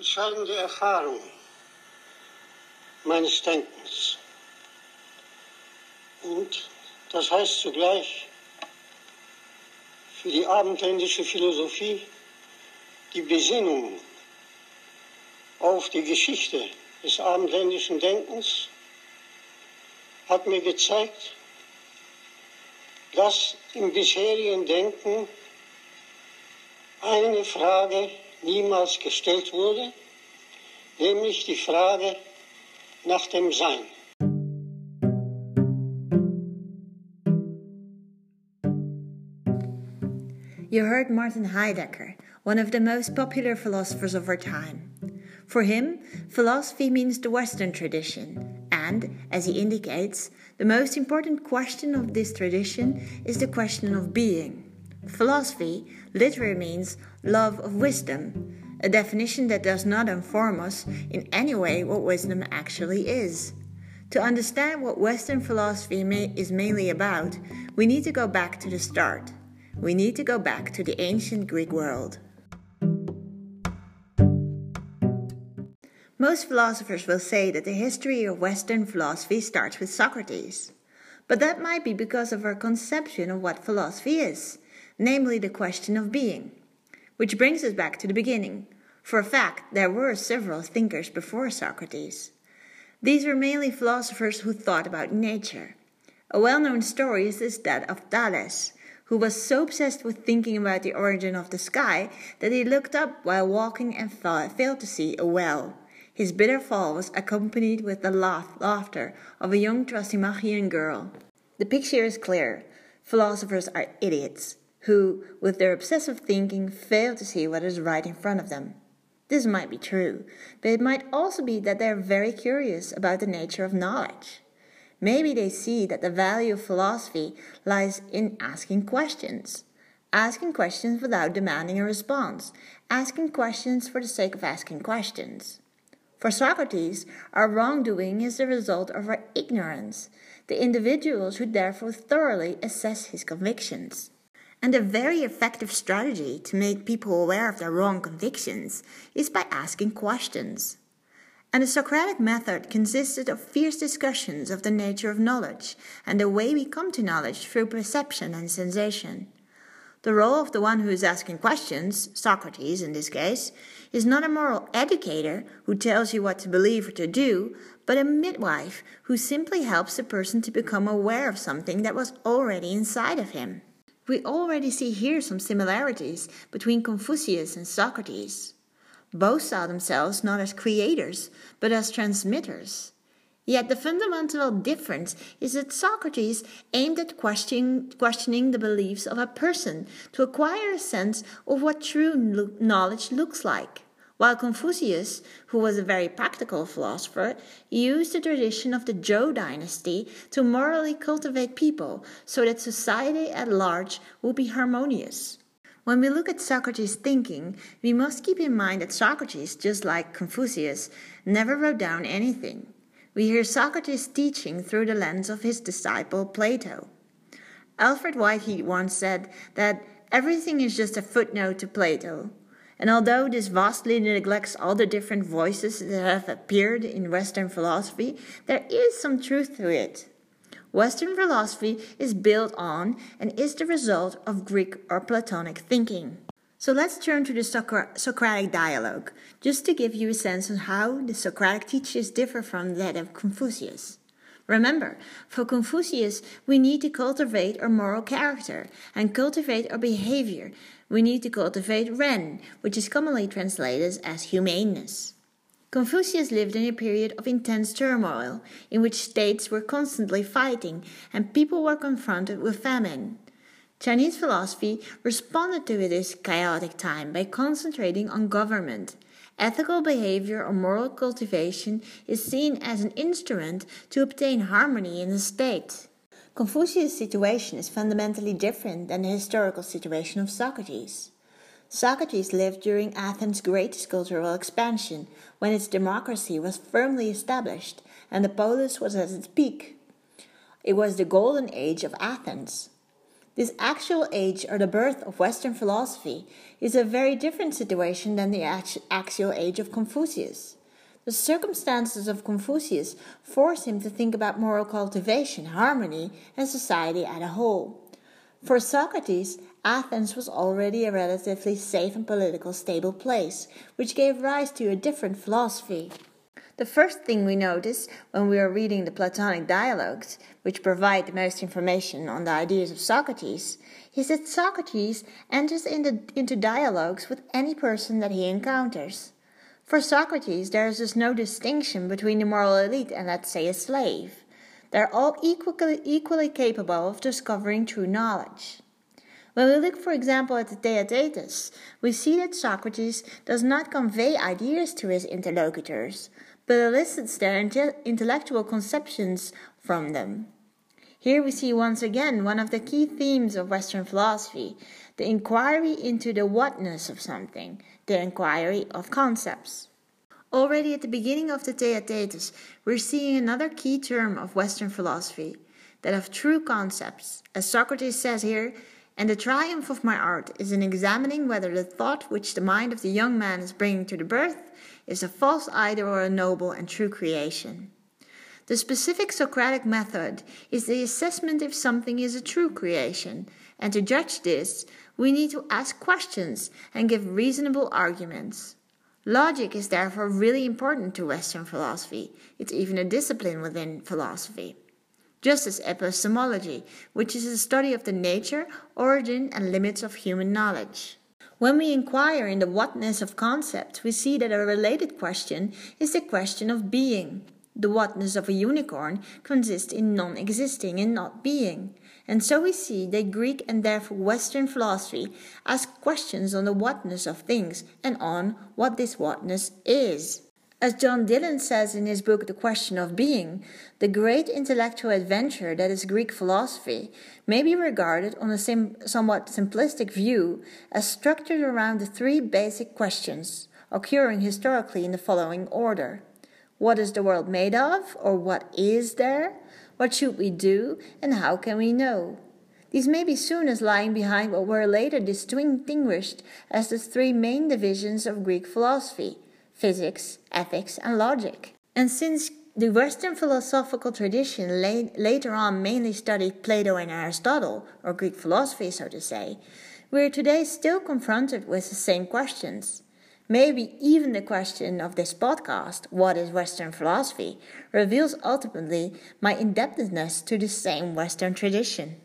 entscheidende Erfahrung meines Denkens. Und das heißt zugleich für die abendländische Philosophie die Besinnung auf die Geschichte des abendländischen Denkens hat mir gezeigt, dass im bisherigen Denken eine Frage niemals gestellt wurde, nämlich die Frage nach dem Sein. You heard Martin Heidegger, one of the most popular philosophers of our time. For him, philosophy means the Western tradition, and, as he indicates, the most important question of this tradition is the question of being. Philosophy literally means love of wisdom, a definition that does not inform us in any way what wisdom actually is. To understand what Western philosophy may, is mainly about, we need to go back to the start. We need to go back to the ancient Greek world. Most philosophers will say that the history of Western philosophy starts with Socrates. But that might be because of our conception of what philosophy is, namely the question of being. Which brings us back to the beginning. For a fact, there were several thinkers before Socrates. These were mainly philosophers who thought about nature. A well known story is that of Thales, who was so obsessed with thinking about the origin of the sky that he looked up while walking and failed to see a well. His bitter fall was accompanied with the laugh, laughter of a young Thrasymachian girl. The picture is clear. Philosophers are idiots who, with their obsessive thinking, fail to see what is right in front of them. This might be true, but it might also be that they are very curious about the nature of knowledge. Maybe they see that the value of philosophy lies in asking questions. Asking questions without demanding a response. Asking questions for the sake of asking questions. For Socrates, our wrongdoing is the result of our ignorance. The individual should therefore thoroughly assess his convictions. And a very effective strategy to make people aware of their wrong convictions is by asking questions. And the Socratic method consisted of fierce discussions of the nature of knowledge and the way we come to knowledge through perception and sensation. The role of the one who is asking questions, Socrates in this case, is not a moral educator who tells you what to believe or to do, but a midwife who simply helps the person to become aware of something that was already inside of him. We already see here some similarities between Confucius and Socrates. Both saw themselves not as creators, but as transmitters. Yet the fundamental difference is that Socrates aimed at question, questioning the beliefs of a person to acquire a sense of what true knowledge looks like, while Confucius, who was a very practical philosopher, used the tradition of the Zhou dynasty to morally cultivate people so that society at large would be harmonious. When we look at Socrates' thinking, we must keep in mind that Socrates, just like Confucius, never wrote down anything we hear Socrates teaching through the lens of his disciple Plato. Alfred Whitehead once said that everything is just a footnote to Plato. And although this vastly neglects all the different voices that have appeared in Western philosophy, there is some truth to it. Western philosophy is built on and is the result of Greek or Platonic thinking. So let's turn to the Socratic dialogue, just to give you a sense of how the Socratic teachings differ from that of Confucius. Remember, for Confucius, we need to cultivate our moral character and cultivate our behavior. We need to cultivate Ren, which is commonly translated as humaneness. Confucius lived in a period of intense turmoil, in which states were constantly fighting and people were confronted with famine. Chinese philosophy responded to this chaotic time by concentrating on government. Ethical behavior or moral cultivation is seen as an instrument to obtain harmony in the state. Confucius' situation is fundamentally different than the historical situation of Socrates. Socrates lived during Athens' greatest cultural expansion, when its democracy was firmly established and the polis was at its peak. It was the golden age of Athens. This axial age or the birth of Western philosophy is a very different situation than the axial age of Confucius. The circumstances of Confucius force him to think about moral cultivation, harmony, and society as a whole. For Socrates, Athens was already a relatively safe and politically stable place, which gave rise to a different philosophy. The first thing we notice when we are reading the Platonic dialogues, which provide the most information on the ideas of Socrates, is that Socrates enters into, into dialogues with any person that he encounters. For Socrates, there is thus no distinction between the moral elite and, let's say, a slave. They're all equally, equally capable of discovering true knowledge. When we look, for example, at the Theaetetus, we see that Socrates does not convey ideas to his interlocutors, but elicits their intellectual conceptions from them. Here we see once again one of the key themes of Western philosophy the inquiry into the whatness of something, the inquiry of concepts. Already at the beginning of the Theaetetus, we're seeing another key term of Western philosophy, that of true concepts. As Socrates says here, and the triumph of my art is in examining whether the thought which the mind of the young man is bringing to the birth is a false idol or a noble and true creation. The specific Socratic method is the assessment if something is a true creation, and to judge this, we need to ask questions and give reasonable arguments. Logic is therefore really important to Western philosophy. It's even a discipline within philosophy. Just as epistemology, which is the study of the nature, origin, and limits of human knowledge. When we inquire in the whatness of concepts, we see that a related question is the question of being. The whatness of a unicorn consists in non existing and not being. And so we see that Greek and therefore Western philosophy ask questions on the whatness of things and on what this whatness is. As John Dillon says in his book The Question of Being, the great intellectual adventure that is Greek philosophy may be regarded on a sim- somewhat simplistic view as structured around the three basic questions, occurring historically in the following order What is the world made of, or what is there? What should we do, and how can we know? These may be seen as lying behind what were later distinguished as the three main divisions of Greek philosophy physics, ethics, and logic. And since the Western philosophical tradition later on mainly studied Plato and Aristotle, or Greek philosophy, so to say, we are today still confronted with the same questions. Maybe even the question of this podcast, what is Western philosophy, reveals ultimately my indebtedness to the same Western tradition.